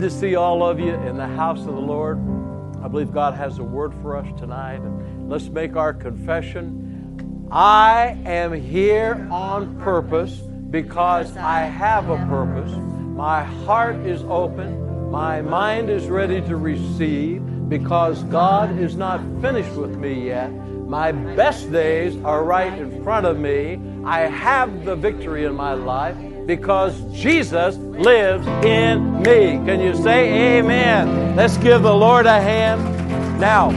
to see all of you in the house of the Lord. I believe God has a word for us tonight. Let's make our confession. I am here on purpose because I have a purpose. My heart is open. My mind is ready to receive because God is not finished with me yet. My best days are right in front of me. I have the victory in my life because Jesus lives in me. Can you say amen? Let's give the Lord a hand. Now,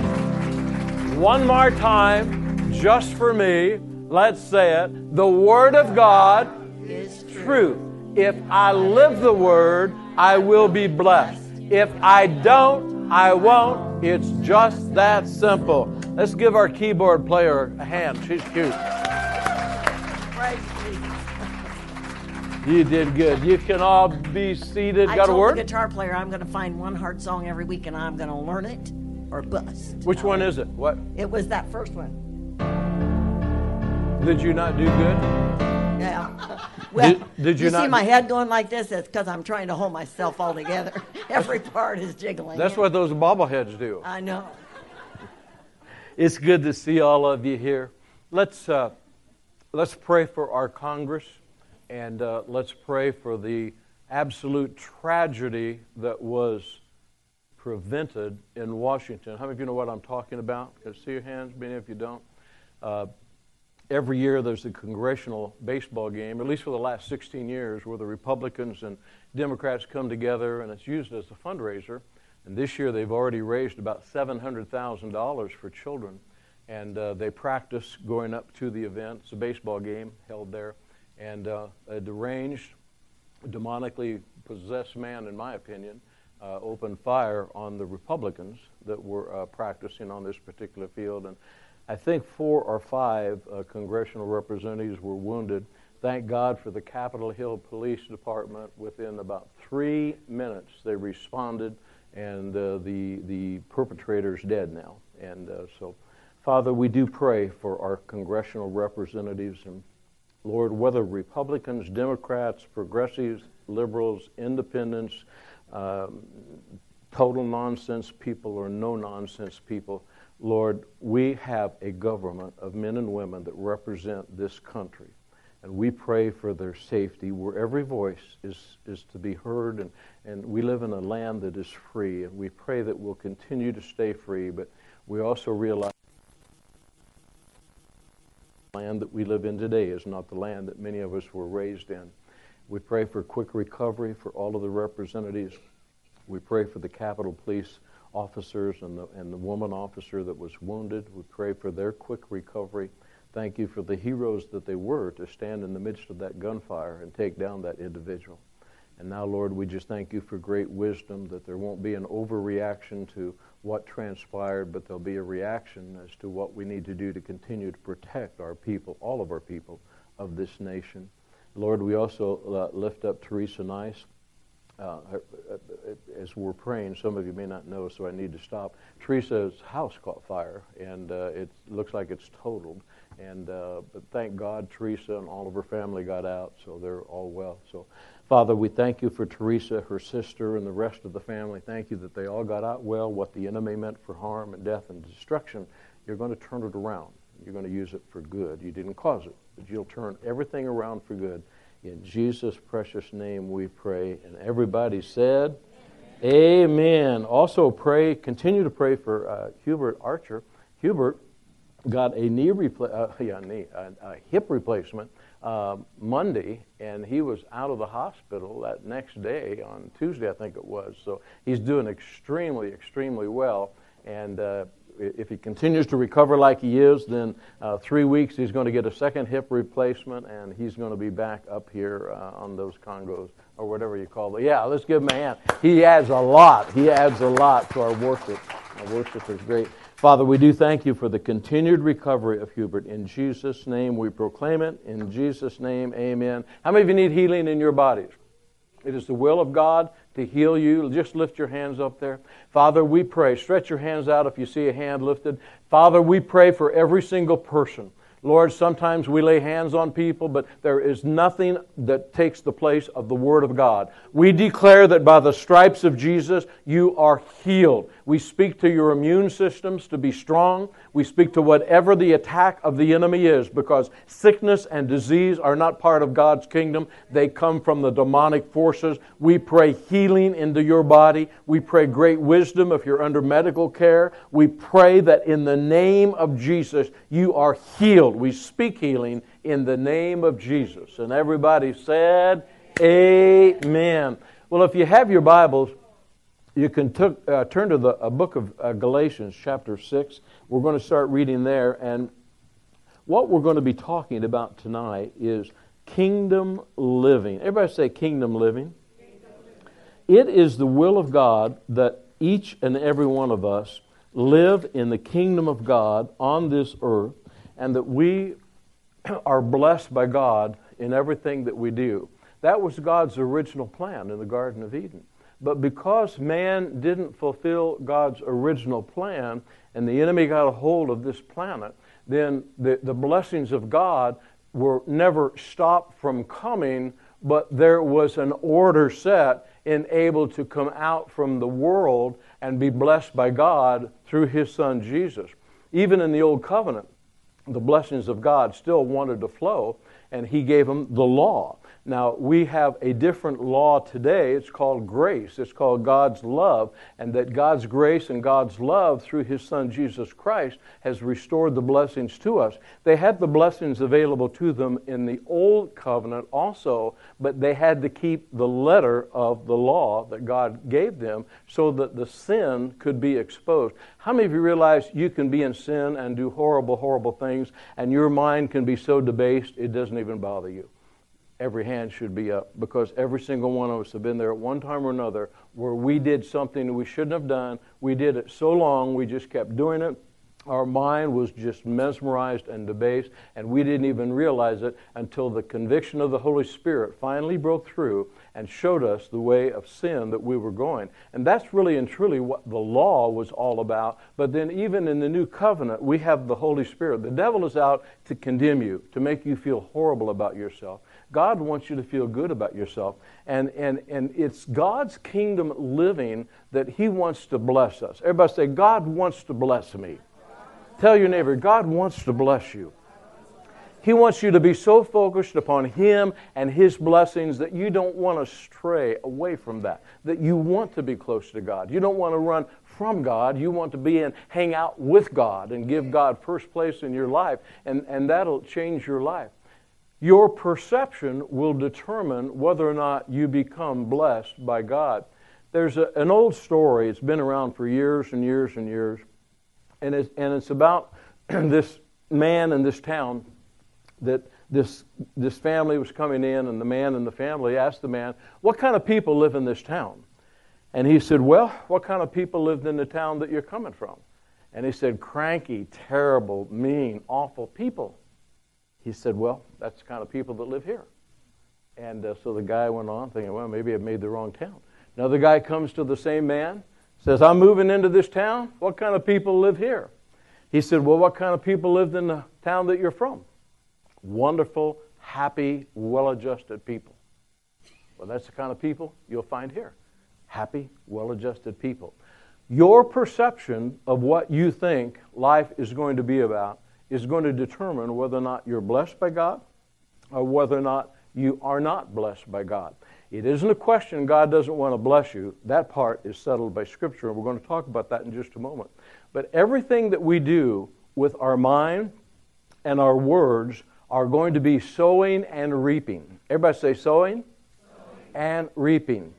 one more time, just for me, let's say it. The Word of God is truth. If I live the Word, I will be blessed. If I don't, I won't. It's just that simple. Let's give our keyboard player a hand. She's cute. You did good. You can all be seated. I Got a told word? the guitar player I'm going to find one hard song every week and I'm going to learn it or bust. Which one is it? What? It was that first one. Did you not do good? Yeah. Well, Did- did you see not- my head going like this? It's because I'm trying to hold myself all together. Every part is jiggling. That's what those bobbleheads do. I know. It's good to see all of you here. Let's uh, let's pray for our Congress, and uh, let's pray for the absolute tragedy that was prevented in Washington. How many of you know what I'm talking about? Can see your hands? Many of you don't. Uh, every year there's a congressional baseball game, at least for the last 16 years, where the Republicans and Democrats come together, and it's used as a fundraiser. And this year they've already raised about $700,000 for children. And uh, they practice going up to the event. It's a baseball game held there. And uh, a deranged, demonically possessed man, in my opinion, uh, opened fire on the Republicans that were uh, practicing on this particular field. And I think four or five uh, congressional representatives were wounded. Thank God for the Capitol Hill Police Department. Within about three minutes, they responded, and uh, the the perpetrator's dead now. And uh, so, Father, we do pray for our congressional representatives and Lord, whether Republicans, Democrats, progressives, liberals, independents, um, total nonsense people, or no nonsense people, Lord, we have a government of men and women that represent this country. And we pray for their safety where every voice is, is to be heard. And, and we live in a land that is free. And we pray that we'll continue to stay free. But we also realize land that we live in today is not the land that many of us were raised in. We pray for quick recovery for all of the representatives. We pray for the Capitol Police officers and the, and the woman officer that was wounded. We pray for their quick recovery. Thank you for the heroes that they were to stand in the midst of that gunfire and take down that individual. And now, Lord, we just thank you for great wisdom that there won't be an overreaction to what transpired, but there'll be a reaction as to what we need to do to continue to protect our people, all of our people of this nation. Lord, we also uh, lift up Teresa Nice. Uh, as we're praying, some of you may not know, so I need to stop. Teresa's house caught fire, and uh, it looks like it's totaled. And uh, but thank God, Teresa and all of her family got out, so they're all well. So, Father, we thank you for Teresa, her sister, and the rest of the family. Thank you that they all got out well. What the enemy meant for harm and death and destruction, you're going to turn it around. You're going to use it for good. You didn't cause it, but you'll turn everything around for good. In Jesus' precious name we pray. And everybody said, Amen. Amen. Also pray, continue to pray for uh, Hubert Archer. Hubert got a knee repla- uh, yeah, knee, a, a hip replacement uh, Monday, and he was out of the hospital that next day on Tuesday, I think it was. So he's doing extremely, extremely well. And uh, if he continues to recover like he is, then uh, three weeks he's going to get a second hip replacement, and he's going to be back up here uh, on those congos or whatever you call it. Yeah, let's give him a hand. He adds a lot. He adds a lot to our worship. Our worship is great. Father, we do thank you for the continued recovery of Hubert. In Jesus' name we proclaim it. In Jesus' name, amen. How many of you need healing in your bodies? It is the will of God to heal you. Just lift your hands up there. Father, we pray. Stretch your hands out if you see a hand lifted. Father, we pray for every single person. Lord, sometimes we lay hands on people, but there is nothing that takes the place of the Word of God. We declare that by the stripes of Jesus, you are healed. We speak to your immune systems to be strong. We speak to whatever the attack of the enemy is, because sickness and disease are not part of God's kingdom. They come from the demonic forces. We pray healing into your body. We pray great wisdom if you're under medical care. We pray that in the name of Jesus, you are healed. We speak healing in the name of Jesus. And everybody said, Amen. Well, if you have your Bibles, you can uh, turn to the book of uh, Galatians, chapter 6. We're going to start reading there. And what we're going to be talking about tonight is kingdom living. Everybody say. Kingdom living. It is the will of God that each and every one of us live in the kingdom of God on this earth and that we are blessed by God in everything that we do. That was God's original plan in the Garden of Eden. But because man didn't fulfill God's original plan and the enemy got a hold of this planet, then the, the blessings of God were never stopped from coming, but there was an order set in able to come out from the world and be blessed by God through his son Jesus. Even in the old covenant, the blessings of God still wanted to flow, and he gave them the law. Now, we have a different law today. It's called grace. It's called God's love. And that God's grace and God's love through His Son Jesus Christ has restored the blessings to us. They had the blessings available to them in the Old Covenant also, but they had to keep the letter of the law that God gave them so that the sin could be exposed. How many of you realize you can be in sin and do horrible, horrible things, and your mind can be so debased it doesn't even bother you? Every hand should be up because every single one of us have been there at one time or another where we did something we shouldn't have done. We did it so long, we just kept doing it. Our mind was just mesmerized and debased, and we didn't even realize it until the conviction of the Holy Spirit finally broke through and showed us the way of sin that we were going. And that's really and truly what the law was all about. But then, even in the new covenant, we have the Holy Spirit. The devil is out to condemn you, to make you feel horrible about yourself. God wants you to feel good about yourself. And, and, and it's God's kingdom living that He wants to bless us. Everybody say, God wants to bless me. Tell your neighbor, God wants to bless you. He wants you to be so focused upon Him and His blessings that you don't want to stray away from that, that you want to be close to God. You don't want to run from God. You want to be and hang out with God and give God first place in your life, and, and that'll change your life. Your perception will determine whether or not you become blessed by God. There's a, an old story, it's been around for years and years and years, and it's, and it's about this man in this town that this, this family was coming in, and the man in the family asked the man, What kind of people live in this town? And he said, Well, what kind of people lived in the town that you're coming from? And he said, Cranky, terrible, mean, awful people. He said, Well, that's the kind of people that live here. And uh, so the guy went on thinking, Well, maybe I've made the wrong town. Another guy comes to the same man, says, I'm moving into this town. What kind of people live here? He said, Well, what kind of people lived in the town that you're from? Wonderful, happy, well adjusted people. Well, that's the kind of people you'll find here. Happy, well adjusted people. Your perception of what you think life is going to be about is going to determine whether or not you're blessed by God or whether or not you are not blessed by God. It isn't a question God doesn't want to bless you. That part is settled by Scripture, and we're going to talk about that in just a moment. But everything that we do with our mind and our words are going to be sowing and reaping. Everybody say sowing, sowing. and reaping.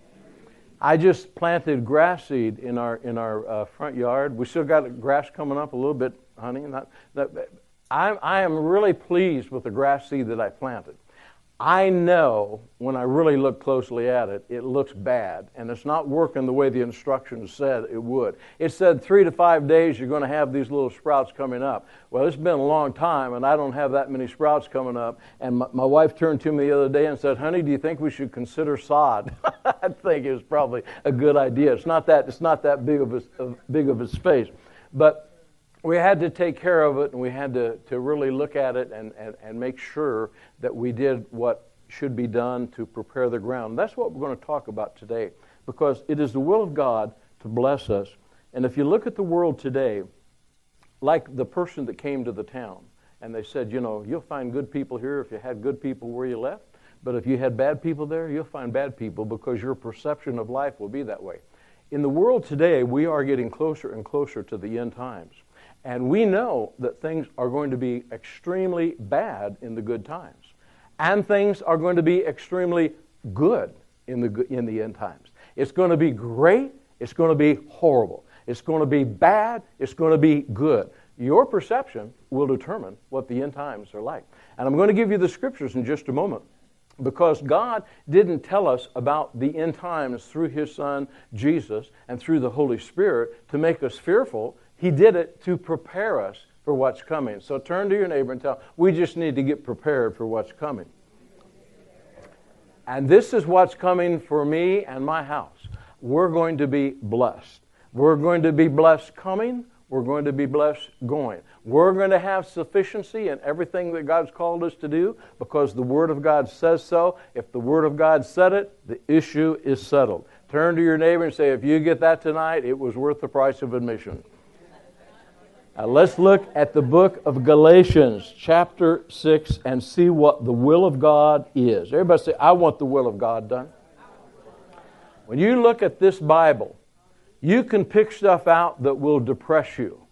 I just planted grass seed in our in our uh, front yard. We still got grass coming up a little bit, honey. Not, not, I, I am really pleased with the grass seed that I planted. I know when I really look closely at it, it looks bad, and it's not working the way the instructions said it would. It said three to five days you're going to have these little sprouts coming up. Well, it's been a long time, and I don't have that many sprouts coming up. And my, my wife turned to me the other day and said, "Honey, do you think we should consider sod?" I think it was probably a good idea. It's not that it's not that big of a, big of a space, but we had to take care of it and we had to, to really look at it and, and, and make sure that we did what should be done to prepare the ground. That's what we're going to talk about today because it is the will of God to bless us. And if you look at the world today, like the person that came to the town and they said, you know, you'll find good people here if you had good people where you left, but if you had bad people there, you'll find bad people because your perception of life will be that way. In the world today, we are getting closer and closer to the end times. And we know that things are going to be extremely bad in the good times. And things are going to be extremely good in the, in the end times. It's going to be great. It's going to be horrible. It's going to be bad. It's going to be good. Your perception will determine what the end times are like. And I'm going to give you the scriptures in just a moment because God didn't tell us about the end times through His Son, Jesus, and through the Holy Spirit to make us fearful. He did it to prepare us for what's coming. So turn to your neighbor and tell, we just need to get prepared for what's coming. And this is what's coming for me and my house. We're going to be blessed. We're going to be blessed coming. We're going to be blessed going. We're going to have sufficiency in everything that God's called us to do because the Word of God says so. If the Word of God said it, the issue is settled. Turn to your neighbor and say, if you get that tonight, it was worth the price of admission. Now let's look at the book of Galatians, chapter 6, and see what the will of God is. Everybody say, I want the will of God done. When you look at this Bible, you can pick stuff out that will depress you.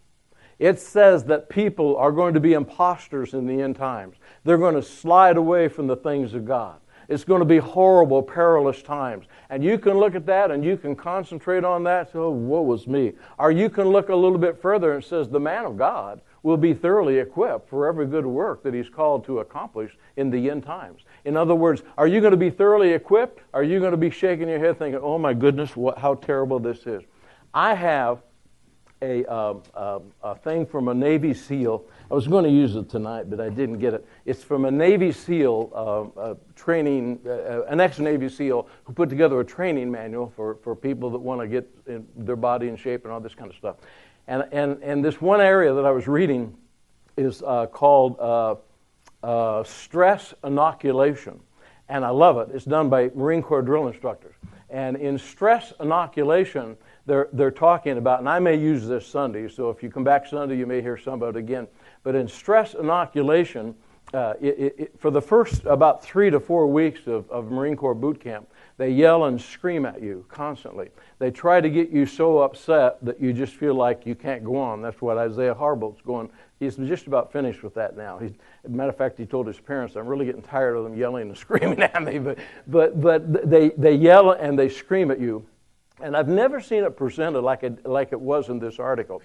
It says that people are going to be imposters in the end times. They're going to slide away from the things of God. It's going to be horrible, perilous times. And you can look at that and you can concentrate on that. So, oh, woe was me. Or you can look a little bit further and says, the man of God will be thoroughly equipped for every good work that he's called to accomplish in the end times. In other words, are you going to be thoroughly equipped? Are you going to be shaking your head thinking, oh my goodness, what, how terrible this is? I have a, uh, uh, a thing from a Navy SEAL. I was going to use it tonight, but I didn't get it. It's from a Navy SEAL uh, uh training, uh, uh, an ex Navy SEAL who put together a training manual for, for people that want to get their body in shape and all this kind of stuff. And, and, and this one area that I was reading is called stress inoculation. And I love it. It's done by Marine Corps drill instructors. And in stress inoculation, they're, they're talking about, and I may use this Sunday, so if you come back Sunday, you may hear some of it again. But in stress inoculation, uh, it, it, for the first about three to four weeks of, of Marine Corps boot camp, they yell and scream at you constantly. They try to get you so upset that you just feel like you can't go on. That's what Isaiah Harbolt's going. He's just about finished with that now. Matter of fact, he told his parents, "I'm really getting tired of them yelling and screaming at me." But, but, but they, they yell and they scream at you. And I've never seen it presented like it, like it was in this article.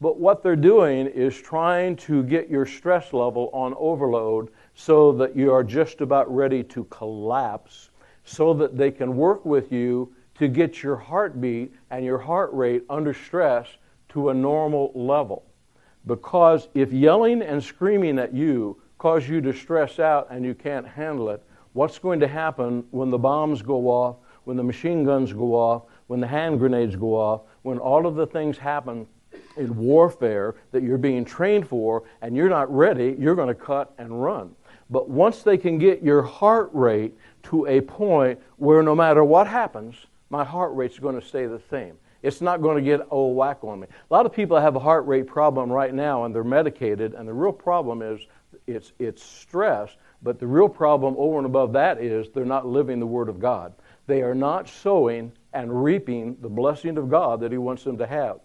But what they're doing is trying to get your stress level on overload so that you are just about ready to collapse, so that they can work with you to get your heartbeat and your heart rate under stress to a normal level. Because if yelling and screaming at you cause you to stress out and you can't handle it, what's going to happen when the bombs go off, when the machine guns go off, when the hand grenades go off, when all of the things happen in warfare that you're being trained for and you're not ready, you're going to cut and run. But once they can get your heart rate to a point where no matter what happens, my heart rate's going to stay the same. It's not going to get old whack on me. A lot of people have a heart rate problem right now and they're medicated, and the real problem is it's, it's stress, but the real problem over and above that is they're not living the Word of God. They are not sowing and reaping the blessing of God that He wants them to have.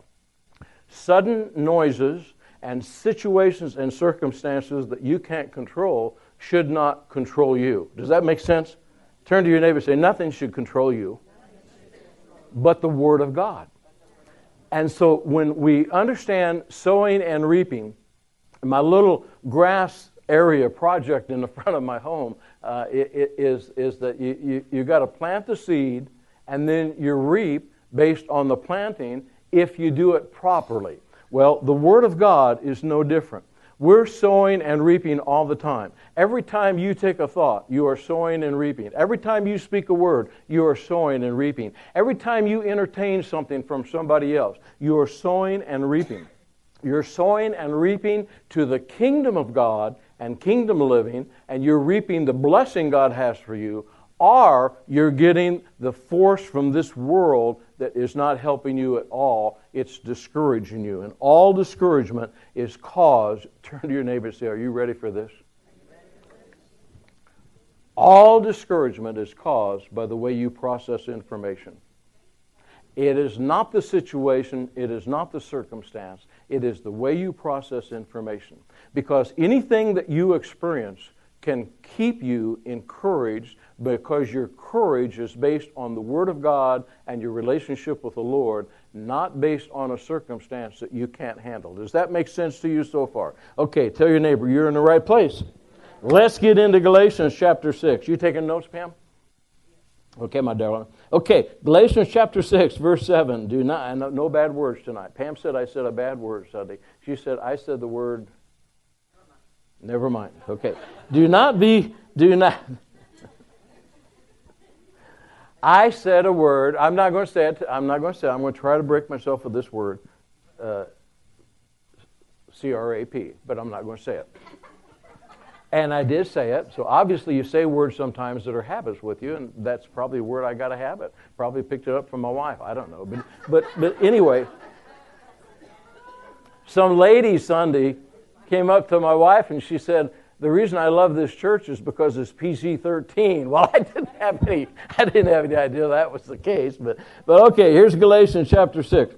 Sudden noises and situations and circumstances that you can't control should not control you. Does that make sense? Turn to your neighbor and say, Nothing should control you but the Word of God. And so when we understand sowing and reaping, my little grass area project in the front of my home uh, is is, that you, you, you got to plant the seed and then you reap based on the planting if you do it properly. Well, the Word of God is no different. We're sowing and reaping all the time. Every time you take a thought, you are sowing and reaping. Every time you speak a word, you are sowing and reaping. Every time you entertain something from somebody else, you are sowing and reaping. You're sowing and reaping to the kingdom of God and kingdom living, and you're reaping the blessing God has for you, or you're getting the force from this world that is not helping you at all. It's discouraging you. And all discouragement is caused. Turn to your neighbor and say, Are you ready for this? All discouragement is caused by the way you process information. It is not the situation, it is not the circumstance, it is the way you process information. Because anything that you experience can keep you encouraged because your courage is based on the Word of God and your relationship with the Lord, not based on a circumstance that you can't handle. Does that make sense to you so far? Okay, tell your neighbor you're in the right place. Let's get into Galatians chapter 6. You taking notes, Pam? Okay, my darling. Okay, Galatians chapter 6, verse 7. Do not, no, bad words tonight. Pam said I said a bad word Sunday. She said I said the word. Never mind. Okay. Do not be, do not. I said a word. I'm not going to say it. I'm not going to say it. I'm going to try to break myself with this word, uh, C R A P, but I'm not going to say it. And I did say it. So obviously, you say words sometimes that are habits with you, and that's probably a word I got a habit. Probably picked it up from my wife. I don't know. But, but, but anyway, some lady Sunday came up to my wife and she said, the reason I love this church is because it's PG 13. Well, I didn't have any, I didn't have any idea that was the case, but, but okay, here's Galatians chapter 6.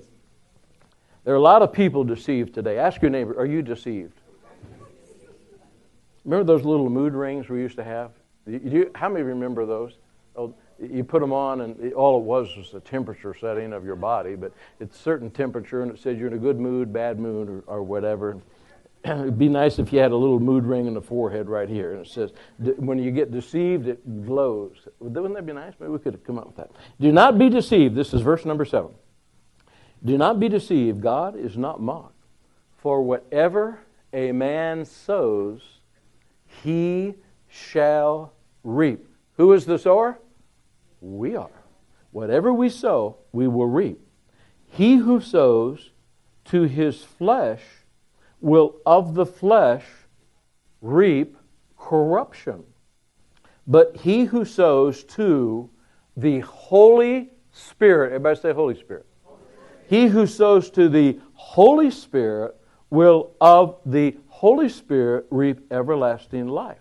There are a lot of people deceived today. Ask your neighbor, are you deceived? Remember those little mood rings we used to have? You, how many remember those? Oh, you put them on, and it, all it was was the temperature setting of your body, but it's a certain temperature, and it said you're in a good mood, bad mood, or, or whatever. It'd be nice if you had a little mood ring in the forehead right here, and it says, when you get deceived, it glows. Wouldn't that be nice? Maybe we could have come up with that. Do not be deceived. This is verse number seven. Do not be deceived. God is not mocked. For whatever a man sows, he shall reap. Who is the sower? We are. Whatever we sow, we will reap. He who sows to his flesh will of the flesh reap corruption. But he who sows to the Holy Spirit, everybody say Holy Spirit. He who sows to the Holy Spirit will of the Holy Spirit reap everlasting life.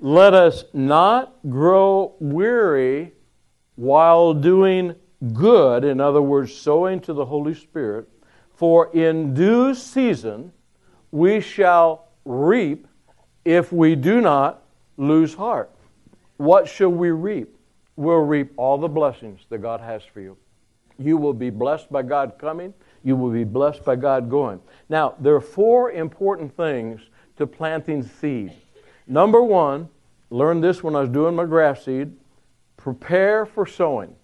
Let us not grow weary while doing good, in other words, sowing to the Holy Spirit, for in due season we shall reap if we do not lose heart. What shall we reap? We'll reap all the blessings that God has for you. You will be blessed by God coming you will be blessed by God going. Now, there are four important things to planting seed. Number one, learned this when I was doing my grass seed prepare for sowing.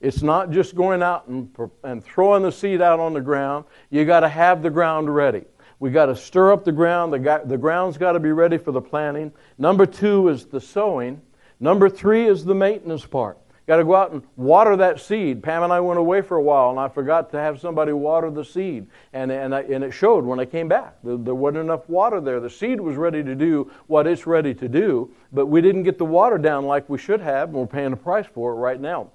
It's not just going out and, and throwing the seed out on the ground. You got to have the ground ready. We got to stir up the ground. The, the ground's got to be ready for the planting. Number two is the sowing. Number three is the maintenance part. Got to go out and water that seed. Pam and I went away for a while, and I forgot to have somebody water the seed. And, and, I, and it showed when I came back. There, there wasn't enough water there. The seed was ready to do what it's ready to do, but we didn't get the water down like we should have, and we're paying a price for it right now.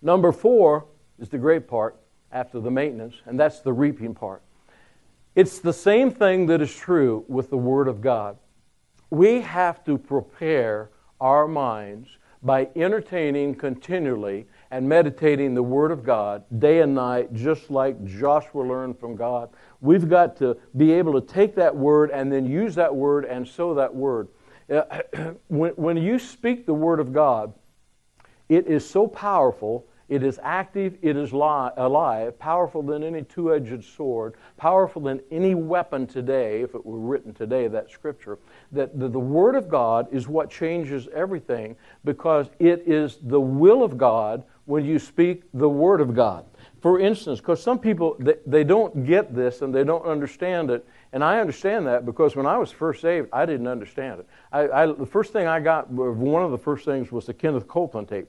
Number four is the great part after the maintenance, and that's the reaping part. It's the same thing that is true with the Word of God. We have to prepare our minds by entertaining continually and meditating the Word of God day and night, just like Joshua learned from God. We've got to be able to take that Word and then use that Word and sow that Word. Uh, when, when you speak the Word of God, it is so powerful it is active, it is li- alive, powerful than any two edged sword, powerful than any weapon today, if it were written today, that scripture. That the, the Word of God is what changes everything because it is the will of God when you speak the Word of God. For instance, because some people, they, they don't get this and they don't understand it. And I understand that because when I was first saved, I didn't understand it. I, I, the first thing I got, one of the first things was the Kenneth Copeland tape.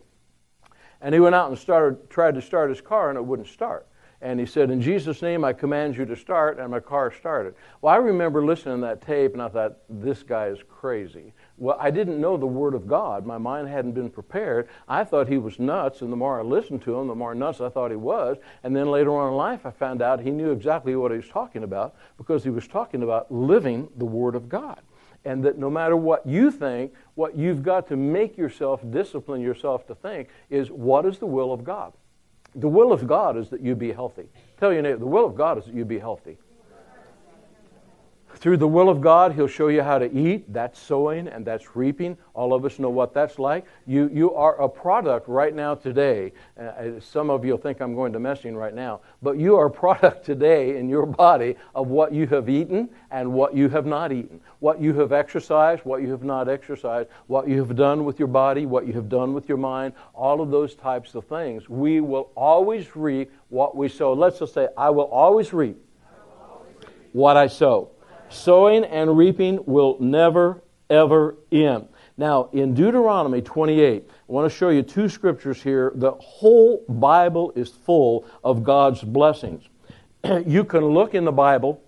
And he went out and started, tried to start his car, and it wouldn't start. And he said, In Jesus' name, I command you to start, and my car started. Well, I remember listening to that tape, and I thought, this guy is crazy. Well, I didn't know the Word of God. My mind hadn't been prepared. I thought he was nuts, and the more I listened to him, the more nuts I thought he was. And then later on in life, I found out he knew exactly what he was talking about because he was talking about living the Word of God. And that no matter what you think, what you've got to make yourself, discipline yourself to think, is what is the will of God? The will of God is that you be healthy. Tell your neighbor, the will of God is that you be healthy. Through the will of God, He'll show you how to eat. That's sowing and that's reaping. All of us know what that's like. You, you are a product right now today. Uh, some of you will think I'm going to messing right now, but you are a product today in your body of what you have eaten and what you have not eaten, what you have exercised, what you have not exercised, what you have done with your body, what you have done with your mind, all of those types of things. We will always reap what we sow. Let's just say, I will always reap what I sow. Sowing and reaping will never, ever end. Now, in Deuteronomy 28, I want to show you two scriptures here. The whole Bible is full of God's blessings. you can look in the Bible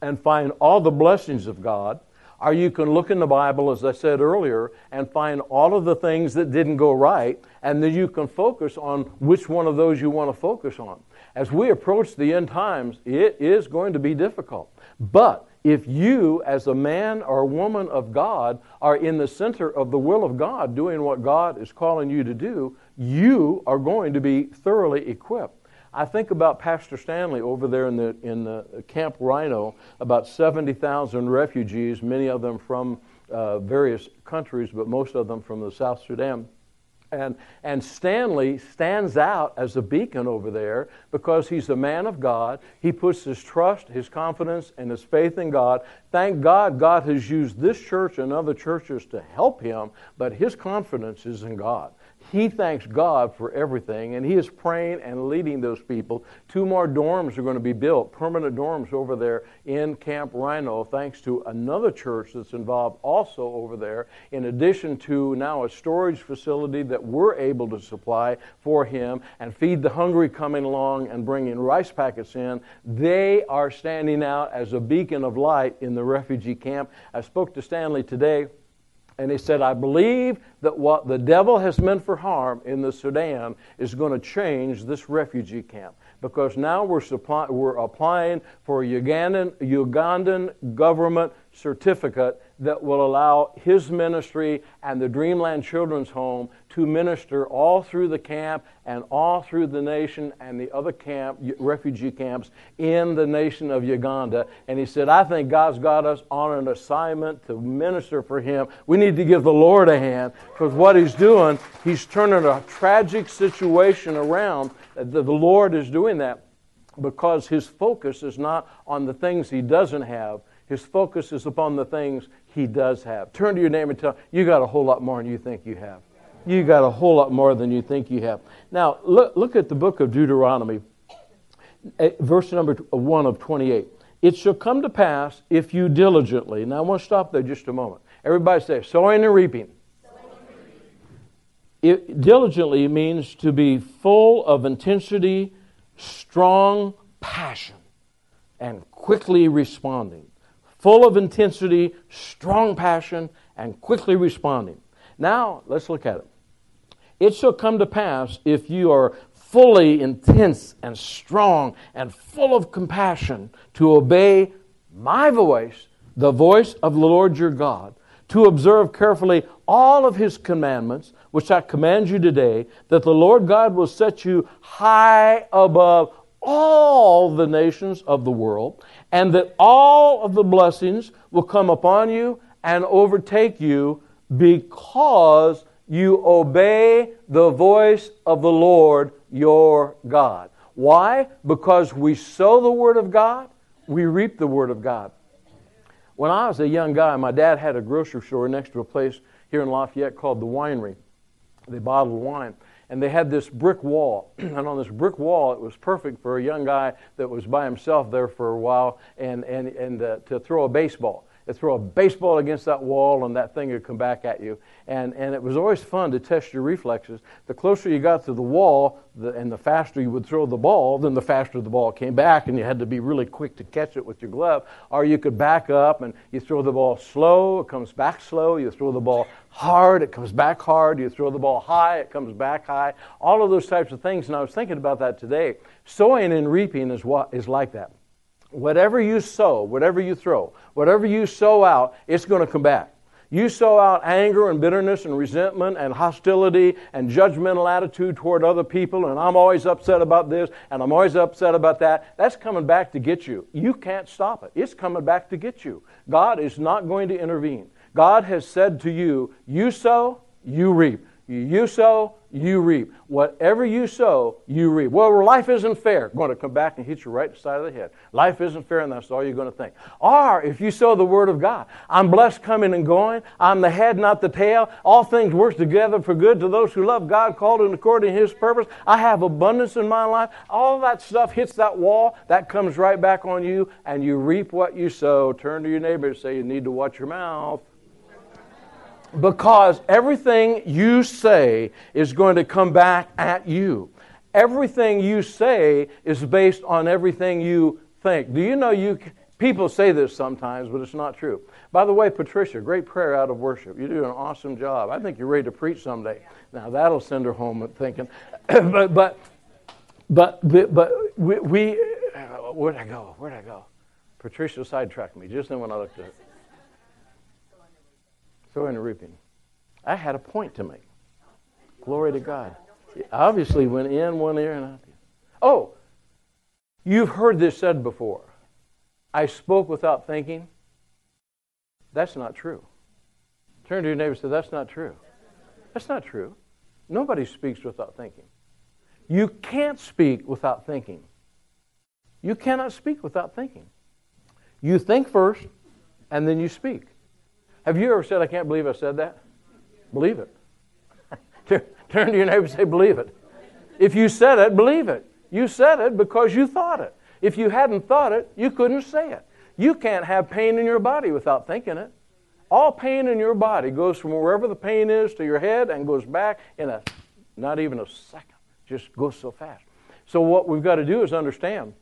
and find all the blessings of God, or you can look in the Bible, as I said earlier, and find all of the things that didn't go right, and then you can focus on which one of those you want to focus on. As we approach the end times, it is going to be difficult. But if you, as a man or woman of God, are in the center of the will of God, doing what God is calling you to do, you are going to be thoroughly equipped. I think about Pastor Stanley over there in the, in the Camp Rhino, about 70,000 refugees, many of them from uh, various countries, but most of them from the South Sudan. And, and Stanley stands out as a beacon over there because he's a man of God. He puts his trust, his confidence, and his faith in God. Thank God God has used this church and other churches to help him, but his confidence is in God he thanks God for everything, and he is praying and leading those people. Two more dorms are going to be built, permanent dorms over there in Camp Rhino, thanks to another church that's involved also over there, in addition to now a storage facility that we're able to supply for him and feed the hungry coming along and bringing rice packets in. They are standing out as a beacon of light in the refugee camp. I spoke to Stanley today. And he said, I believe that what the devil has meant for harm in the Sudan is going to change this refugee camp. Because now we're, supply, we're applying for a Ugandan, Ugandan government certificate that will allow his ministry and the Dreamland Children's Home to minister all through the camp and all through the nation and the other camp, refugee camps in the nation of Uganda. And he said, I think God's got us on an assignment to minister for him. We need to give the Lord a hand because what he's doing, he's turning a tragic situation around. The Lord is doing that because his focus is not on the things he doesn't have. His focus is upon the things he does have. Turn to your neighbor and tell you got a whole lot more than you think you have. You got a whole lot more than you think you have. Now, look, look at the book of Deuteronomy, eh, verse number 1 of 28. It shall come to pass if you diligently. Now, I want to stop there just a moment. Everybody say, sowing and reaping. It, diligently means to be full of intensity, strong passion, and quickly responding full of intensity, strong passion, and quickly responding. Now, let's look at it. It shall come to pass if you are fully intense and strong and full of compassion to obey my voice, the voice of the Lord your God, to observe carefully all of his commandments, which I command you today, that the Lord God will set you high above all the nations of the world, and that all of the blessings will come upon you and overtake you because you obey the voice of the Lord your God. Why? Because we sow the Word of God, we reap the Word of God. When I was a young guy, my dad had a grocery store next to a place here in Lafayette called the Winery. They bottled wine and they had this brick wall. and on this brick wall, it was perfect for a young guy that was by himself there for a while and, and, and uh, to throw a baseball. Throw a baseball against that wall and that thing would come back at you. And, and it was always fun to test your reflexes. The closer you got to the wall the, and the faster you would throw the ball, then the faster the ball came back and you had to be really quick to catch it with your glove. Or you could back up and you throw the ball slow, it comes back slow. You throw the ball hard, it comes back hard. You throw the ball high, it comes back high. All of those types of things. And I was thinking about that today. Sowing and reaping is, what, is like that. Whatever you sow, whatever you throw, whatever you sow out, it's going to come back. You sow out anger and bitterness and resentment and hostility and judgmental attitude toward other people, and I'm always upset about this and I'm always upset about that. That's coming back to get you. You can't stop it. It's coming back to get you. God is not going to intervene. God has said to you, You sow, you reap. You sow, you reap. Whatever you sow, you reap. Well, life isn't fair. Going to come back and hit you right side of the head. Life isn't fair, and that's all you're going to think. Or if you sow the word of God, I'm blessed coming and going. I'm the head, not the tail. All things work together for good to those who love God, called and according to His purpose. I have abundance in my life. All that stuff hits that wall. That comes right back on you, and you reap what you sow. Turn to your neighbor and say, "You need to watch your mouth." Because everything you say is going to come back at you. Everything you say is based on everything you think. Do you know you people say this sometimes, but it's not true. By the way, Patricia, great prayer out of worship. You do an awesome job. I think you're ready to preach someday. Now that'll send her home thinking. but but but but we, we uh, where'd I go? Where'd I go? Patricia sidetracked me just then when I looked at. Sowing and reaping. I had a point to make. Glory to God. It obviously went in one ear and out the other. Oh, you've heard this said before. I spoke without thinking. That's not true. Turn to your neighbor and say, That's not true. That's not true. Nobody speaks without thinking. You can't speak without thinking. You cannot speak without thinking. You think first, and then you speak. Have you ever said, I can't believe I said that? Believe it. Turn to your neighbor and say, Believe it. If you said it, believe it. You said it because you thought it. If you hadn't thought it, you couldn't say it. You can't have pain in your body without thinking it. All pain in your body goes from wherever the pain is to your head and goes back in a not even a second. Just goes so fast. So what we've got to do is understand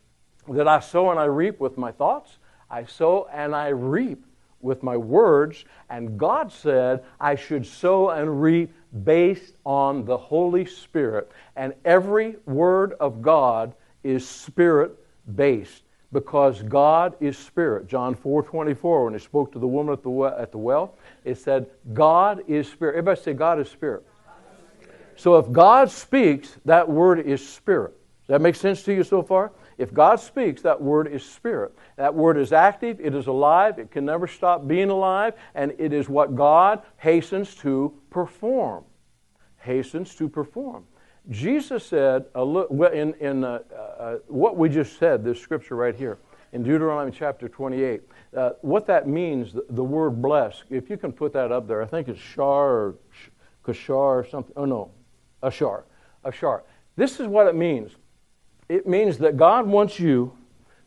that I sow and I reap with my thoughts. I sow and I reap with my words, and God said I should sow and reap based on the Holy Spirit. And every word of God is spirit based because God is spirit. John 4 24, when he spoke to the woman at the, well, at the well, it said, God is spirit. Everybody say, God is spirit. So if God speaks, that word is spirit. Does that make sense to you so far? If God speaks, that word is spirit. That word is active, it is alive, it can never stop being alive, and it is what God hastens to perform. Hastens to perform. Jesus said, in, in uh, uh, what we just said, this scripture right here, in Deuteronomy chapter 28, uh, what that means, the, the, word bless, if you can put that up there, I think it's shar or kashar or something. Oh, no, ashar. Ashar. This is what it means it means that God wants you,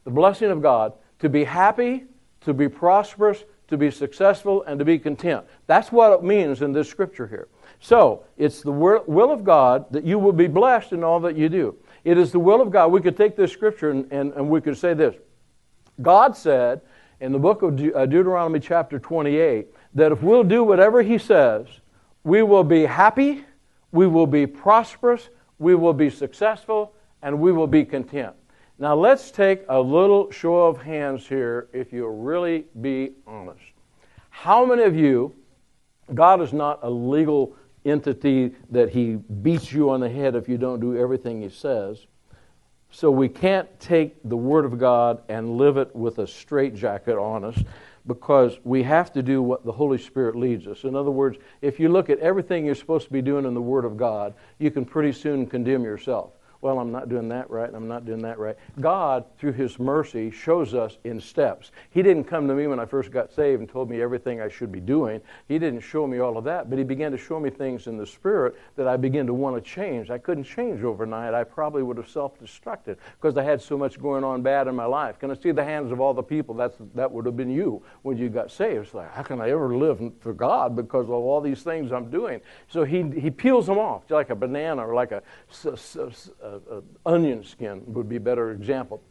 the blessing of God, to be happy, to be prosperous, to be successful, and to be content. That's what it means in this scripture here. So, it's the will of God that you will be blessed in all that you do. It is the will of God. We could take this scripture and, and, and we could say this God said in the book of De- uh, Deuteronomy, chapter 28, that if we'll do whatever He says, we will be happy, we will be prosperous, we will be successful, and we will be content. Now, let's take a little show of hands here if you'll really be honest. How many of you, God is not a legal entity that He beats you on the head if you don't do everything He says. So we can't take the Word of God and live it with a straitjacket on us because we have to do what the Holy Spirit leads us. In other words, if you look at everything you're supposed to be doing in the Word of God, you can pretty soon condemn yourself. Well, I'm not doing that right, and I'm not doing that right. God, through His mercy, shows us in steps. He didn't come to me when I first got saved and told me everything I should be doing. He didn't show me all of that, but He began to show me things in the Spirit that I began to want to change. I couldn't change overnight. I probably would have self destructed because I had so much going on bad in my life. Can I see the hands of all the people? That's, that would have been you when you got saved. It's like, how can I ever live for God because of all these things I'm doing? So He, he peels them off, like a banana or like a, a, a onion skin would be a better example.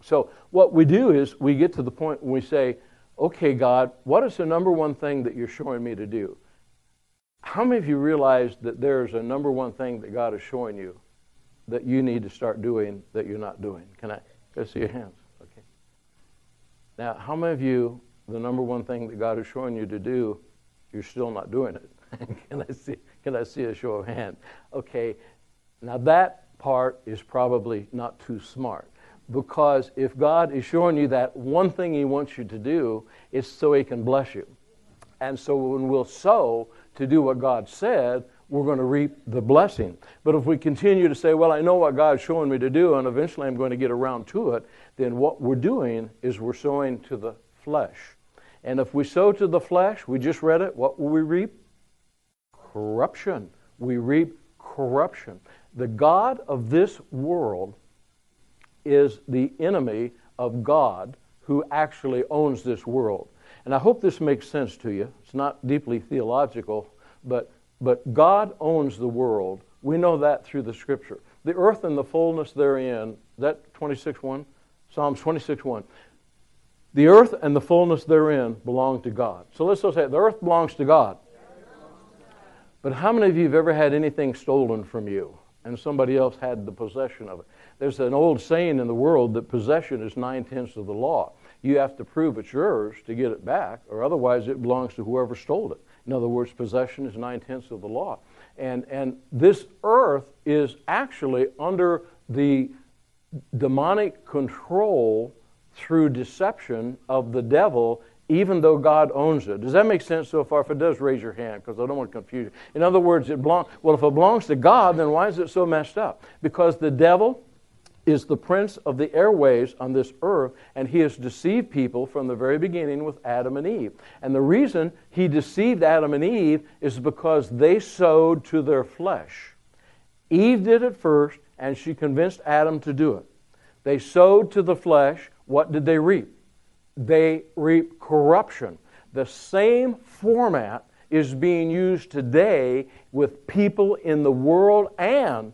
So what we do is we get to the point when we say, okay, God, what is the number one thing that you're showing me to do? How many of you realize that there's a number one thing that God is showing you that you need to start doing that you're not doing? Can I, can I see your hands? Okay. Now, how many of you, the number one thing that God is showing you to do, you're still not doing it? can I see? Can I see a show of hands? Okay. Now that part is probably not too smart. Because if God is showing you that one thing He wants you to do, it's so He can bless you. And so when we'll sow to do what God said, we're going to reap the blessing. But if we continue to say, well, I know what God's showing me to do, and eventually I'm going to get around to it, then what we're doing is we're sowing to the flesh. And if we sow to the flesh, we just read it, what will we reap? Corruption. We reap corruption. The God of this world is the enemy of God who actually owns this world. And I hope this makes sense to you. It's not deeply theological, but, but God owns the world. We know that through the scripture. The earth and the fullness therein, that 26.1? Psalms 26.1. The earth and the fullness therein belong to God. So let's just say the earth belongs to God. But how many of you have ever had anything stolen from you? And somebody else had the possession of it. There's an old saying in the world that possession is nine tenths of the law. You have to prove it's yours to get it back, or otherwise it belongs to whoever stole it. In other words, possession is nine tenths of the law. And, and this earth is actually under the demonic control through deception of the devil even though God owns it. Does that make sense so far? If it does, raise your hand because I don't want to confuse you. In other words, it belongs, well, if it belongs to God, then why is it so messed up? Because the devil is the prince of the airways on this earth, and he has deceived people from the very beginning with Adam and Eve. And the reason he deceived Adam and Eve is because they sowed to their flesh. Eve did it first, and she convinced Adam to do it. They sowed to the flesh. What did they reap? They reap corruption. The same format is being used today with people in the world and,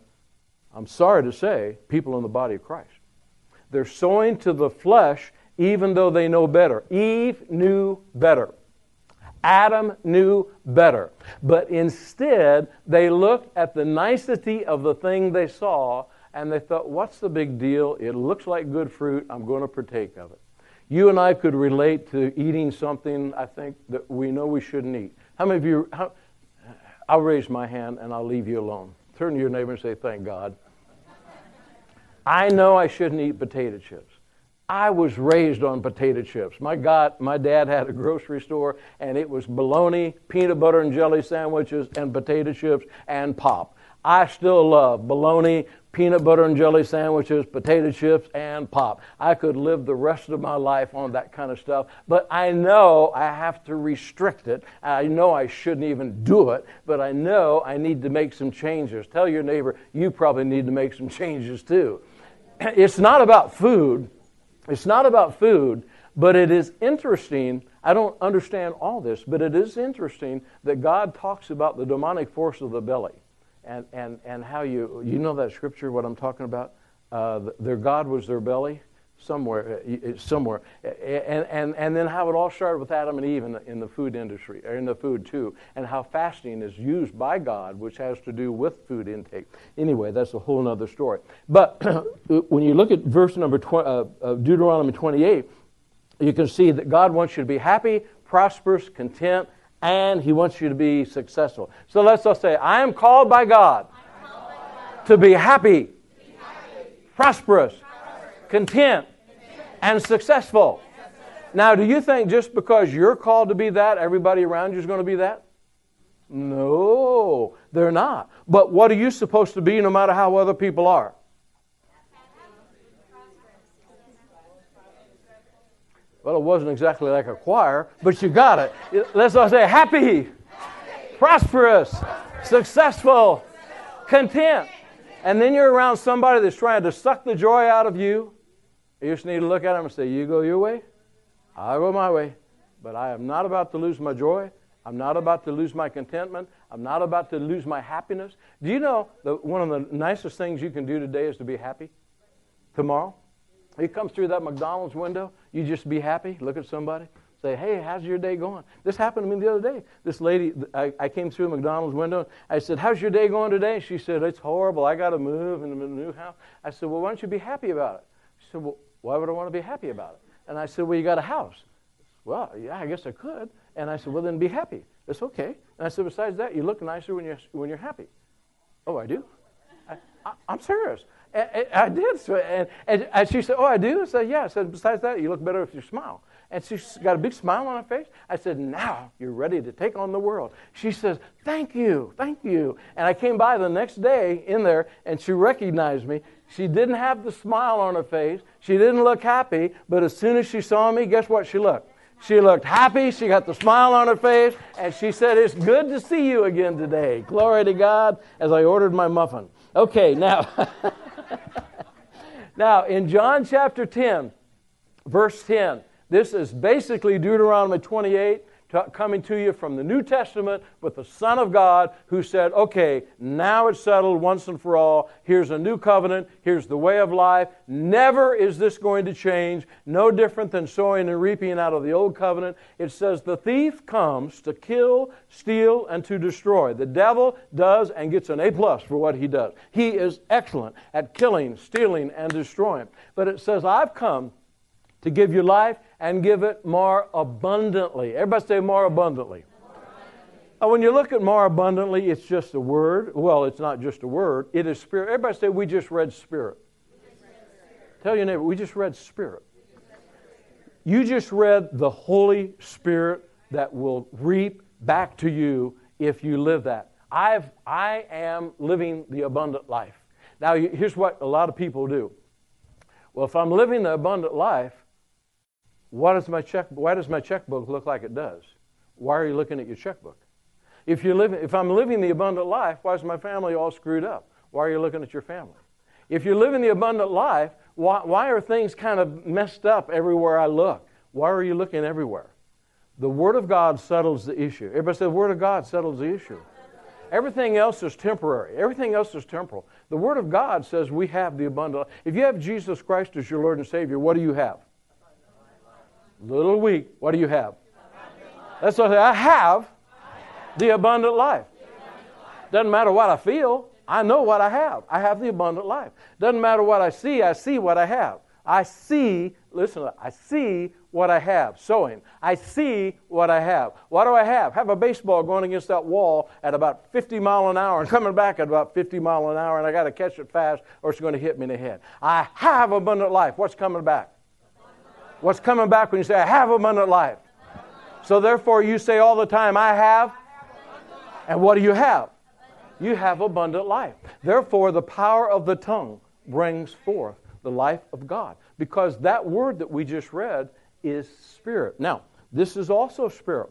I'm sorry to say, people in the body of Christ. They're sowing to the flesh even though they know better. Eve knew better. Adam knew better. But instead, they looked at the nicety of the thing they saw and they thought, what's the big deal? It looks like good fruit. I'm going to partake of it. You and I could relate to eating something, I think, that we know we shouldn't eat. How many of you, how, I'll raise my hand and I'll leave you alone. Turn to your neighbor and say, Thank God. I know I shouldn't eat potato chips. I was raised on potato chips. My God, my dad had a grocery store, and it was bologna, peanut butter and jelly sandwiches, and potato chips and pop. I still love bologna, peanut butter and jelly sandwiches, potato chips, and pop. I could live the rest of my life on that kind of stuff, but I know I have to restrict it. I know I shouldn't even do it, but I know I need to make some changes. Tell your neighbor, you probably need to make some changes too. It's not about food. It's not about food, but it is interesting. I don't understand all this, but it is interesting that God talks about the demonic force of the belly and, and, and how you, you know that scripture, what I'm talking about? Uh, their God was their belly somewhere, uh, somewhere, and, and, and then how it all started with Adam and Eve in the, in the food industry, or in the food too, and how fasting is used by God, which has to do with food intake. Anyway, that's a whole other story. But when you look at verse number tw- uh, Deuteronomy 28, you can see that God wants you to be happy, prosperous, content, and He wants you to be successful. So let's all say, I am called by God, called by God. to be happy, be happy. prosperous, prosperous. Content, content, and successful. Now, do you think just because you're called to be that, everybody around you is going to be that? No, they're not. But what are you supposed to be no matter how other people are? Well, it wasn't exactly like a choir, but you got it. Let's all say happy, happy. prosperous, successful, content. And then you're around somebody that's trying to suck the joy out of you. You just need to look at them and say, You go your way, I'll go my way. But I am not about to lose my joy. I'm not about to lose my contentment. I'm not about to lose my happiness. Do you know that one of the nicest things you can do today is to be happy? Tomorrow? You comes through that McDonald's window, you just be happy, look at somebody, say, hey, how's your day going? This happened to me the other day. This lady, I, I came through a McDonald's window. I said, how's your day going today? She said, it's horrible. I got to move in a new house. I said, well, why don't you be happy about it? She said, well, why would I want to be happy about it? And I said, well, you got a house. Well, yeah, I guess I could. And I said, well, then be happy. It's okay. And I said, besides that, you look nicer when you're, when you're happy. Oh, I do? I, am serious. I did. So, and, and, and, she said, oh, I do? I said, yeah. I said, besides that, you look better if you smile. And she's got a big smile on her face. I said, now you're ready to take on the world. She says, thank you, thank you. And I came by the next day in there, and she recognized me. She didn't have the smile on her face. She didn't look happy, but as soon as she saw me, guess what she looked? She looked happy. She got the smile on her face. And she said, It's good to see you again today. Glory to God as I ordered my muffin. Okay, now, now in John chapter 10, verse 10, this is basically Deuteronomy 28 coming to you from the New Testament with the Son of God who said, okay, now it's settled once and for all. Here's a new covenant. Here's the way of life. Never is this going to change. No different than sowing and reaping out of the old covenant. It says, the thief comes to kill, steal, and to destroy. The devil does and gets an A plus for what he does. He is excellent at killing, stealing, and destroying. But it says, I've come to give you life and give it more abundantly. Everybody say more abundantly. Now, when you look at more abundantly, it's just a word. Well, it's not just a word, it is spirit. Everybody say, We just read spirit. Tell your neighbor, we just read spirit. You just read the Holy Spirit that will reap back to you if you live that. I've, I am living the abundant life. Now, here's what a lot of people do. Well, if I'm living the abundant life, why does my check, why does my checkbook look like it does? Why are you looking at your checkbook? If, you're living, if I'm living the abundant life, why is my family all screwed up? Why are you looking at your family? If you're living the abundant life, why, why are things kind of messed up everywhere I look? Why are you looking everywhere? The Word of God settles the issue. Everybody say, the Word of God settles the issue. Everything else is temporary. Everything else is temporal. The Word of God says we have the abundant life. If you have Jesus Christ as your Lord and Savior, what do you have? Little weak. What do you have? That's what I say. I have the abundant life. Doesn't matter what I feel. I know what I have. I have the abundant life. Doesn't matter what I see. I see what I have. I see, listen, I see what I have. Sowing. I see what I have. What do I have? Have a baseball going against that wall at about 50 mile an hour and coming back at about 50 mile an hour, and I got to catch it fast or it's going to hit me in the head. I have abundant life. What's coming back? What's coming back when you say, I have abundant life? So therefore, you say all the time, I have. And what do you have? You have abundant life. Therefore, the power of the tongue brings forth the life of God. Because that word that we just read is spirit. Now, this is also spirit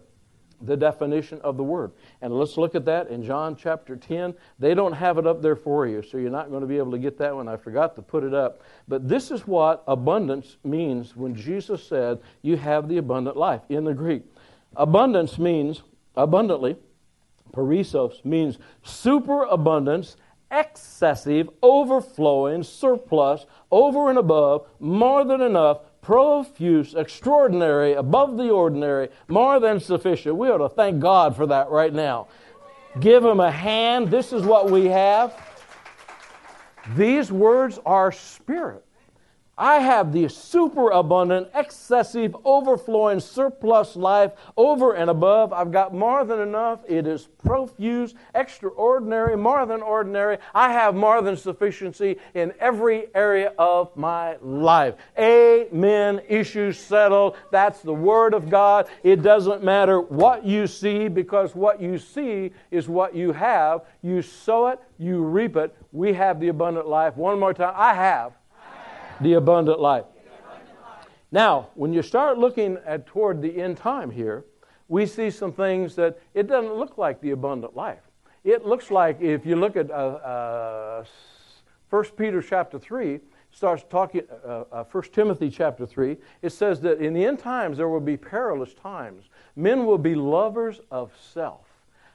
the definition of the word. And let's look at that in John chapter 10. They don't have it up there for you, so you're not going to be able to get that one. I forgot to put it up. But this is what abundance means when Jesus said, You have the abundant life in the Greek. Abundance means abundantly, perissos means superabundance, excessive, overflowing, surplus, over and above, more than enough, profuse, extraordinary, above the ordinary, more than sufficient. We ought to thank God for that right now. Give Him a hand. This is what we have. These words are spirit. I have the superabundant, excessive, overflowing, surplus life over and above. I've got more than enough. It is profuse, extraordinary, more than ordinary. I have more than sufficiency in every area of my life. Amen. Issues settled. That's the Word of God. It doesn't matter what you see because what you see is what you have. You sow it, you reap it. We have the abundant life. One more time. I have the abundant life. Now, when you start looking at toward the end time here, we see some things that it doesn't look like the abundant life. It looks like if you look at uh, uh, 1 Peter chapter 3, starts talking, uh, uh, 1 Timothy chapter 3, it says that in the end times there will be perilous times. Men will be lovers of self.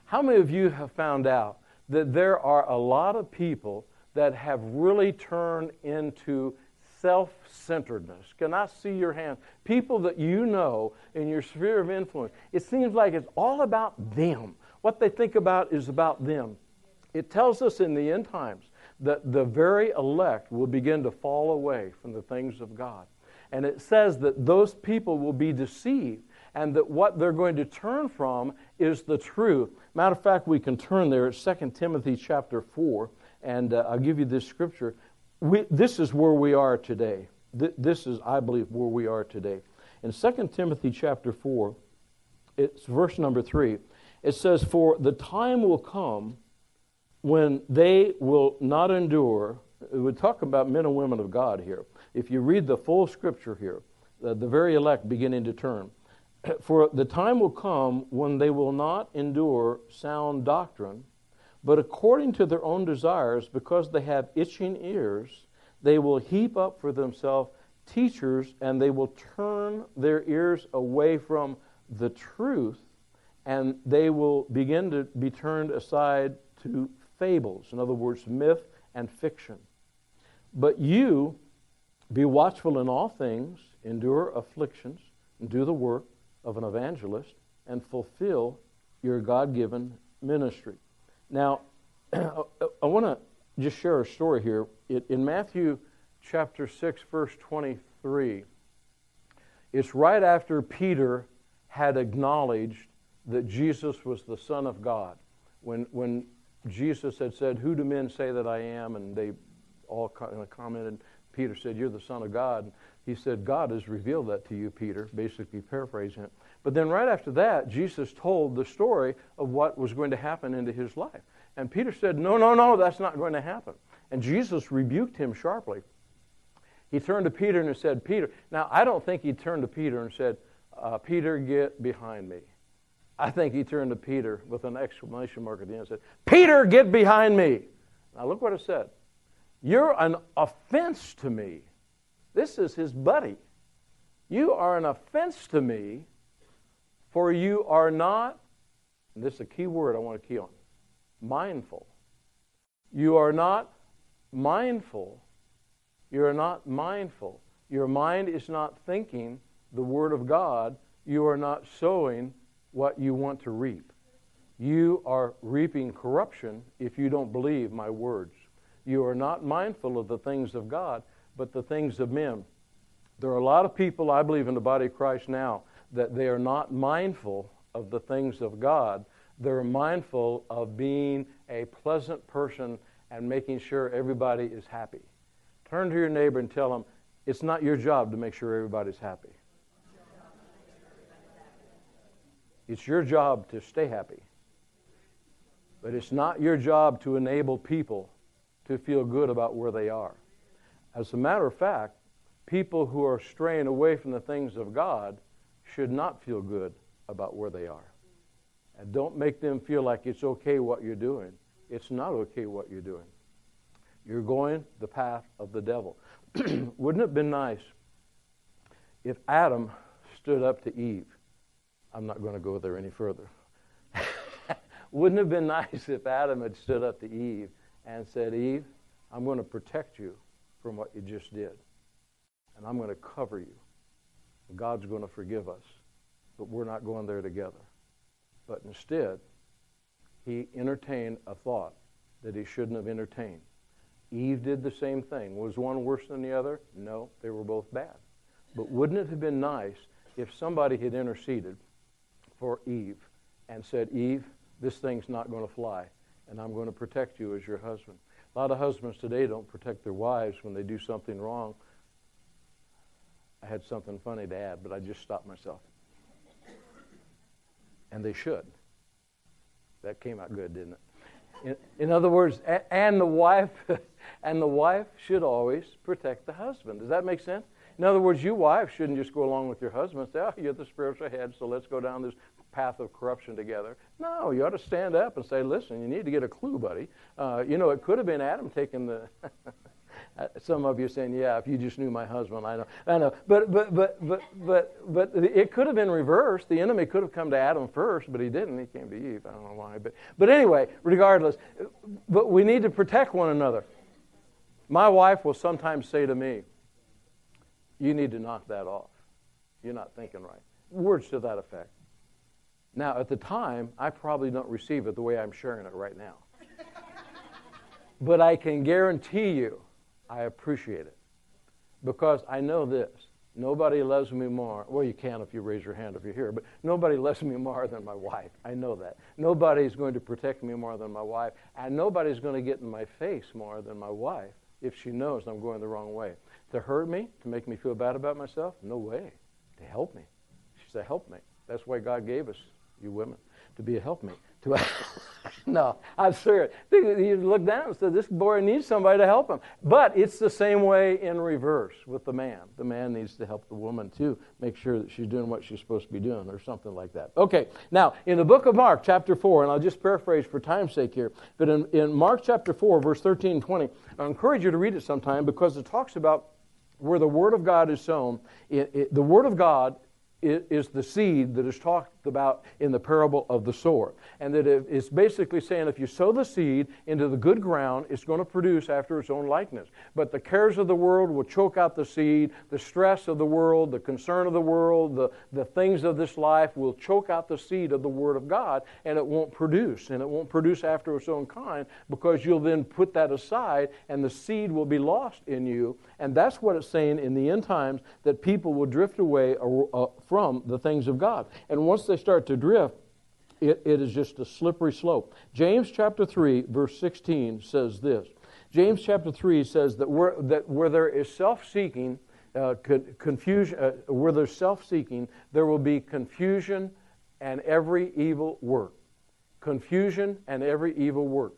How many of you have found out that there are a lot of people that have really turned into self centeredness. Can I see your hand? People that you know in your sphere of influence, it seems like it's all about them. What they think about is about them. It tells us in the end times that the very elect will begin to fall away from the things of God. And it says that those people will be deceived and that what they're going to turn from is the truth. Matter of fact, we can turn there at 2 Timothy chapter 4, and uh, I'll give you this scripture. We, this is where we are today. Th- this is, I believe, where we are today. In 2 Timothy chapter 4, it's verse number 3. It says, For the time will come when they will not endure. We talk about men and women of God here. If you read the full scripture here, the, the very elect beginning to turn. For the time will come when they will not endure sound doctrine, but according to their own desires, because they have itching ears, they will heap up for themselves teachers, and they will turn their ears away from the truth, and they will begin to be turned aside to fables, in other words, myth and fiction. But you be watchful in all things, endure afflictions, and do the work of an evangelist, and fulfill your God given ministry. Now, I want to just share a story here. in Matthew chapter 6, verse 23, it's right after Peter had acknowledged that Jesus was the Son of God. When, when Jesus had said, Who do men say that I am? And they all commented. Peter said, You're the Son of God. He said, God has revealed that to you, Peter, basically paraphrasing it. But then right after that, Jesus told the story of what was going to happen into his life. And Peter said, No, no, no, that's not going to happen. And Jesus rebuked him sharply. He turned to Peter and said, Peter, now I don't think he turned to Peter and said, uh, Peter, get behind me. I think he turned to Peter with an exclamation mark at the end and said, Peter, get behind me. Now look what it said. You're an offense to me. This is his buddy. You are an offense to me, for you are not, this is a key word I want to key on, mindful. You are not mindful. You are not mindful. Your mind is not thinking the Word of God. You are not sowing what you want to reap. You are reaping corruption if you don't believe my words. You are not mindful of the things of God, but the things of men. There are a lot of people, I believe, in the body of Christ now that they are not mindful of the things of God. They're mindful of being a pleasant person and making sure everybody is happy. Turn to your neighbor and tell them it's not your job to make sure everybody's happy. It's your job to stay happy. But it's not your job to enable people to feel good about where they are. As a matter of fact, people who are straying away from the things of God should not feel good about where they are. And don't make them feel like it's okay what you're doing. It's not okay what you're doing. You're going the path of the devil. Wouldn't it have been nice if Adam stood up to Eve I'm not going to go there any further. Wouldn't it have been nice if Adam had stood up to Eve and said, Eve, I'm going to protect you from what you just did. And I'm going to cover you. God's going to forgive us. But we're not going there together. But instead, he entertained a thought that he shouldn't have entertained. Eve did the same thing. Was one worse than the other? No, they were both bad. But wouldn't it have been nice if somebody had interceded for Eve and said, Eve, this thing's not going to fly, and I'm going to protect you as your husband. A lot of husbands today don't protect their wives when they do something wrong. I had something funny to add, but I just stopped myself. And they should. That came out good, didn't it? In, in other words, and the wife and the wife should always protect the husband. Does that make sense? In other words, you wife shouldn't just go along with your husband and say, "Oh, you're the spiritual head, so let's go down this path of corruption together." No, you ought to stand up and say, "Listen, you need to get a clue, buddy. Uh, you know, it could have been Adam taking the." Uh, some of you are saying, "Yeah, if you just knew my husband, I know, I know." But but but but but but it could have been reversed. The enemy could have come to Adam first, but he didn't. He came to Eve. I don't know why, but but anyway, regardless, but we need to protect one another. My wife will sometimes say to me, "You need to knock that off. You're not thinking right." Words to that effect. Now, at the time, I probably don't receive it the way I'm sharing it right now. but I can guarantee you I appreciate it because I know this. Nobody loves me more. Well, you can if you raise your hand if you're here, but nobody loves me more than my wife. I know that. Nobody's going to protect me more than my wife, and nobody's going to get in my face more than my wife if she knows I'm going the wrong way. To hurt me, to make me feel bad about myself? No way. To help me. She's a helpmate. That's why God gave us, you women, to be a helpmate. To no, I'm serious. You look down and say, this boy needs somebody to help him. But it's the same way in reverse with the man. The man needs to help the woman too, make sure that she's doing what she's supposed to be doing or something like that. Okay, now in the book of Mark, chapter 4, and I'll just paraphrase for time's sake here, but in, in Mark chapter 4, verse 13 and 20, I encourage you to read it sometime because it talks about where the Word of God is sown. It, it, the Word of God is the seed that is talked about in the parable of the sower. And that it's basically saying if you sow the seed into the good ground, it's going to produce after its own likeness. But the cares of the world will choke out the seed, the stress of the world, the concern of the world, the, the things of this life will choke out the seed of the Word of God, and it won't produce. And it won't produce after its own kind because you'll then put that aside, and the seed will be lost in you. And that's what it's saying in the end times that people will drift away uh, from the things of God. And once they start to drift, it, it is just a slippery slope. James chapter 3, verse 16 says this. James chapter 3 says that where, that where there is self seeking, uh, confusion, uh, where there's self seeking, there will be confusion and every evil work. Confusion and every evil work.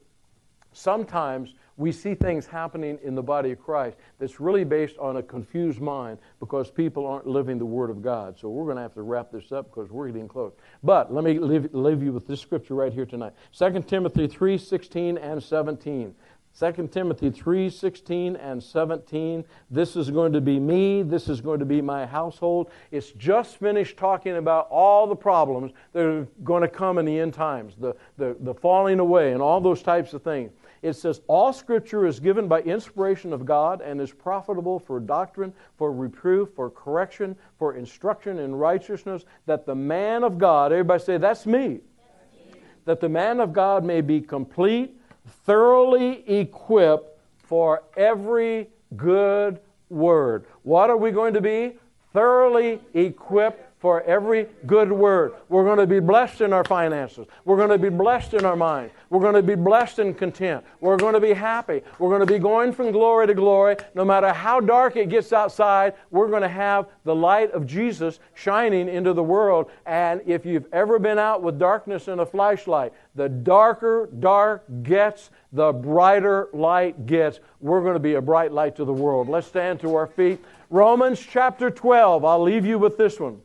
Sometimes we see things happening in the body of Christ that's really based on a confused mind because people aren't living the Word of God. So we're going to have to wrap this up because we're getting close. But let me leave, leave you with this scripture right here tonight 2 Timothy 3 16 and 17. 2 Timothy 3 16 and 17. This is going to be me. This is going to be my household. It's just finished talking about all the problems that are going to come in the end times, the, the, the falling away, and all those types of things. It says, All scripture is given by inspiration of God and is profitable for doctrine, for reproof, for correction, for instruction in righteousness, that the man of God, everybody say, That's me. That's me. That the man of God may be complete, thoroughly equipped for every good word. What are we going to be? Thoroughly equipped for every good word. We're going to be blessed in our finances. We're going to be blessed in our mind. We're going to be blessed and content. We're going to be happy. We're going to be going from glory to glory. No matter how dark it gets outside, we're going to have the light of Jesus shining into the world. And if you've ever been out with darkness in a flashlight, the darker dark gets, the brighter light gets. We're going to be a bright light to the world. Let's stand to our feet. Romans chapter 12. I'll leave you with this one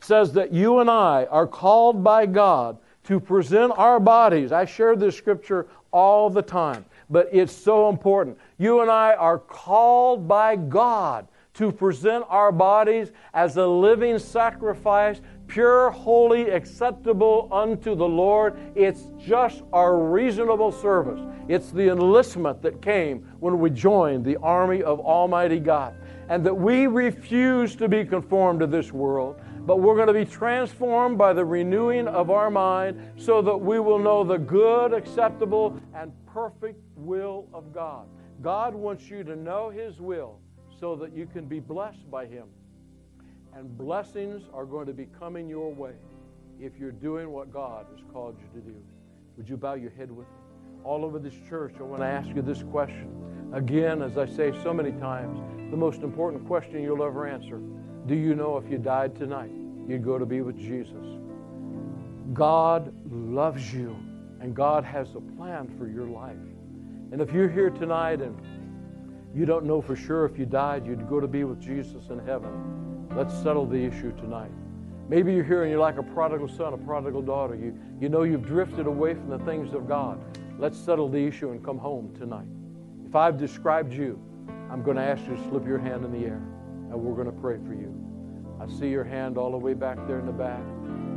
says that you and I are called by God to present our bodies. I share this scripture all the time, but it's so important. You and I are called by God to present our bodies as a living sacrifice, pure, holy, acceptable unto the Lord. It's just our reasonable service. It's the enlistment that came when we joined the army of Almighty God. And that we refuse to be conformed to this world, but we're going to be transformed by the renewing of our mind so that we will know the good, acceptable, and perfect will of God. God wants you to know His will so that you can be blessed by Him. And blessings are going to be coming your way if you're doing what God has called you to do. Would you bow your head with me? All over this church, I want to ask you this question. Again, as I say so many times, the most important question you'll ever answer. Do you know if you died tonight, you'd go to be with Jesus? God loves you. And God has a plan for your life. And if you're here tonight and you don't know for sure if you died, you'd go to be with Jesus in heaven, let's settle the issue tonight. Maybe you're here and you're like a prodigal son, a prodigal daughter. You, you know you've drifted away from the things of God. Let's settle the issue and come home tonight. If I've described you, I'm going to ask you to slip your hand in the air and we're going to pray for you. I see your hand all the way back there in the back.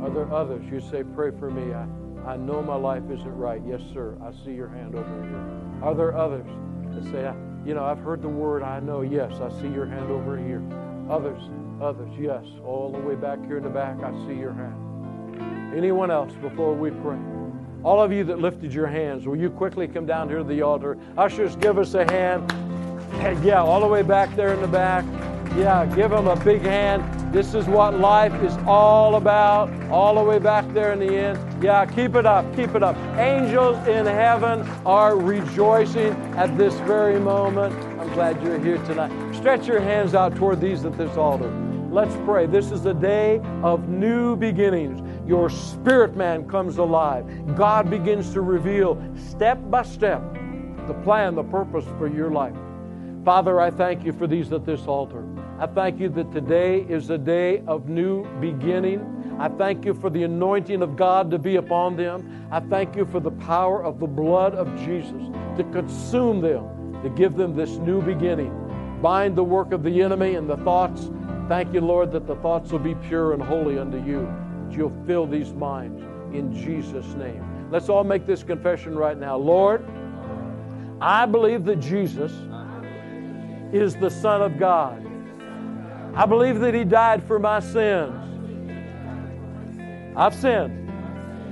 Are there others? You say, Pray for me. I, I know my life isn't right. Yes, sir. I see your hand over here. Are there others that say, You know, I've heard the word. I know. Yes, I see your hand over here. Others, others, yes. All the way back here in the back, I see your hand. Anyone else before we pray? All of you that lifted your hands, will you quickly come down here to the altar? Ushers, give us a hand. Yeah, all the way back there in the back. Yeah, give them a big hand. This is what life is all about, all the way back there in the end. Yeah, keep it up, keep it up. Angels in heaven are rejoicing at this very moment. I'm glad you're here tonight. Stretch your hands out toward these at this altar. Let's pray. This is a day of new beginnings. Your spirit man comes alive. God begins to reveal step by step the plan, the purpose for your life. Father, I thank you for these at this altar. I thank you that today is a day of new beginning. I thank you for the anointing of God to be upon them. I thank you for the power of the blood of Jesus to consume them, to give them this new beginning. Bind the work of the enemy and the thoughts. Thank you, Lord, that the thoughts will be pure and holy unto you, that you'll fill these minds in Jesus' name. Let's all make this confession right now. Lord, I believe that Jesus is the Son of God. I believe that He died for my sins. I've sinned,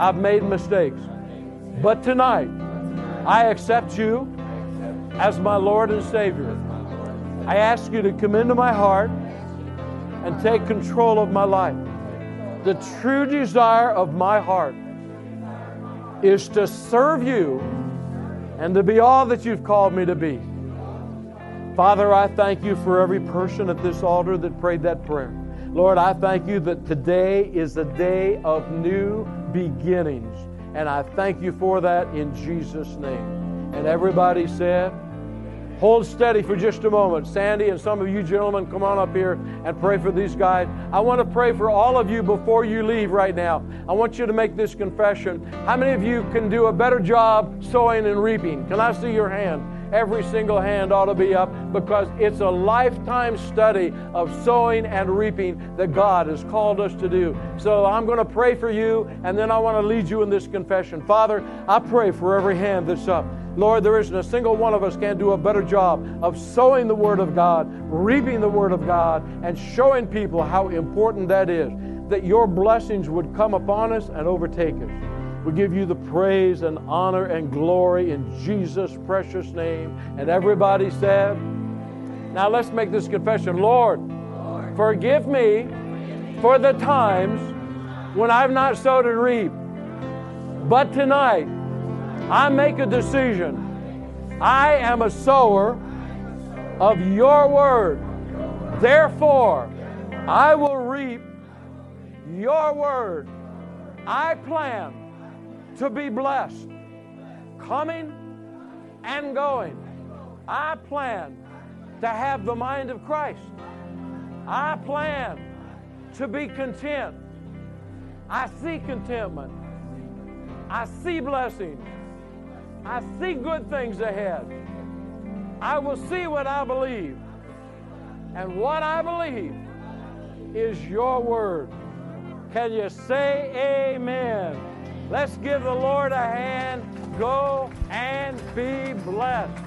I've made mistakes. But tonight, I accept you as my Lord and Savior. I ask you to come into my heart and take control of my life. The true desire of my heart is to serve you and to be all that you've called me to be. Father, I thank you for every person at this altar that prayed that prayer. Lord, I thank you that today is a day of new beginnings. And I thank you for that in Jesus' name. And everybody said, Hold steady for just a moment. Sandy and some of you gentlemen, come on up here and pray for these guys. I want to pray for all of you before you leave right now. I want you to make this confession. How many of you can do a better job sowing and reaping? Can I see your hand? Every single hand ought to be up because it's a lifetime study of sowing and reaping that God has called us to do. So I'm going to pray for you and then I want to lead you in this confession. Father, I pray for every hand that's up. Lord, there isn't a single one of us can do a better job of sowing the Word of God, reaping the Word of God, and showing people how important that is. That your blessings would come upon us and overtake us. We give you the praise and honor and glory in Jesus' precious name. And everybody said, Now let's make this confession Lord, Lord forgive me for the times when I've not sowed and reaped. But tonight, I make a decision. I am a sower of your word. Therefore, I will reap your word. I plan to be blessed, coming and going. I plan to have the mind of Christ. I plan to be content. I see contentment. I see blessings. I see good things ahead. I will see what I believe. And what I believe is your word. Can you say amen? Let's give the Lord a hand. Go and be blessed.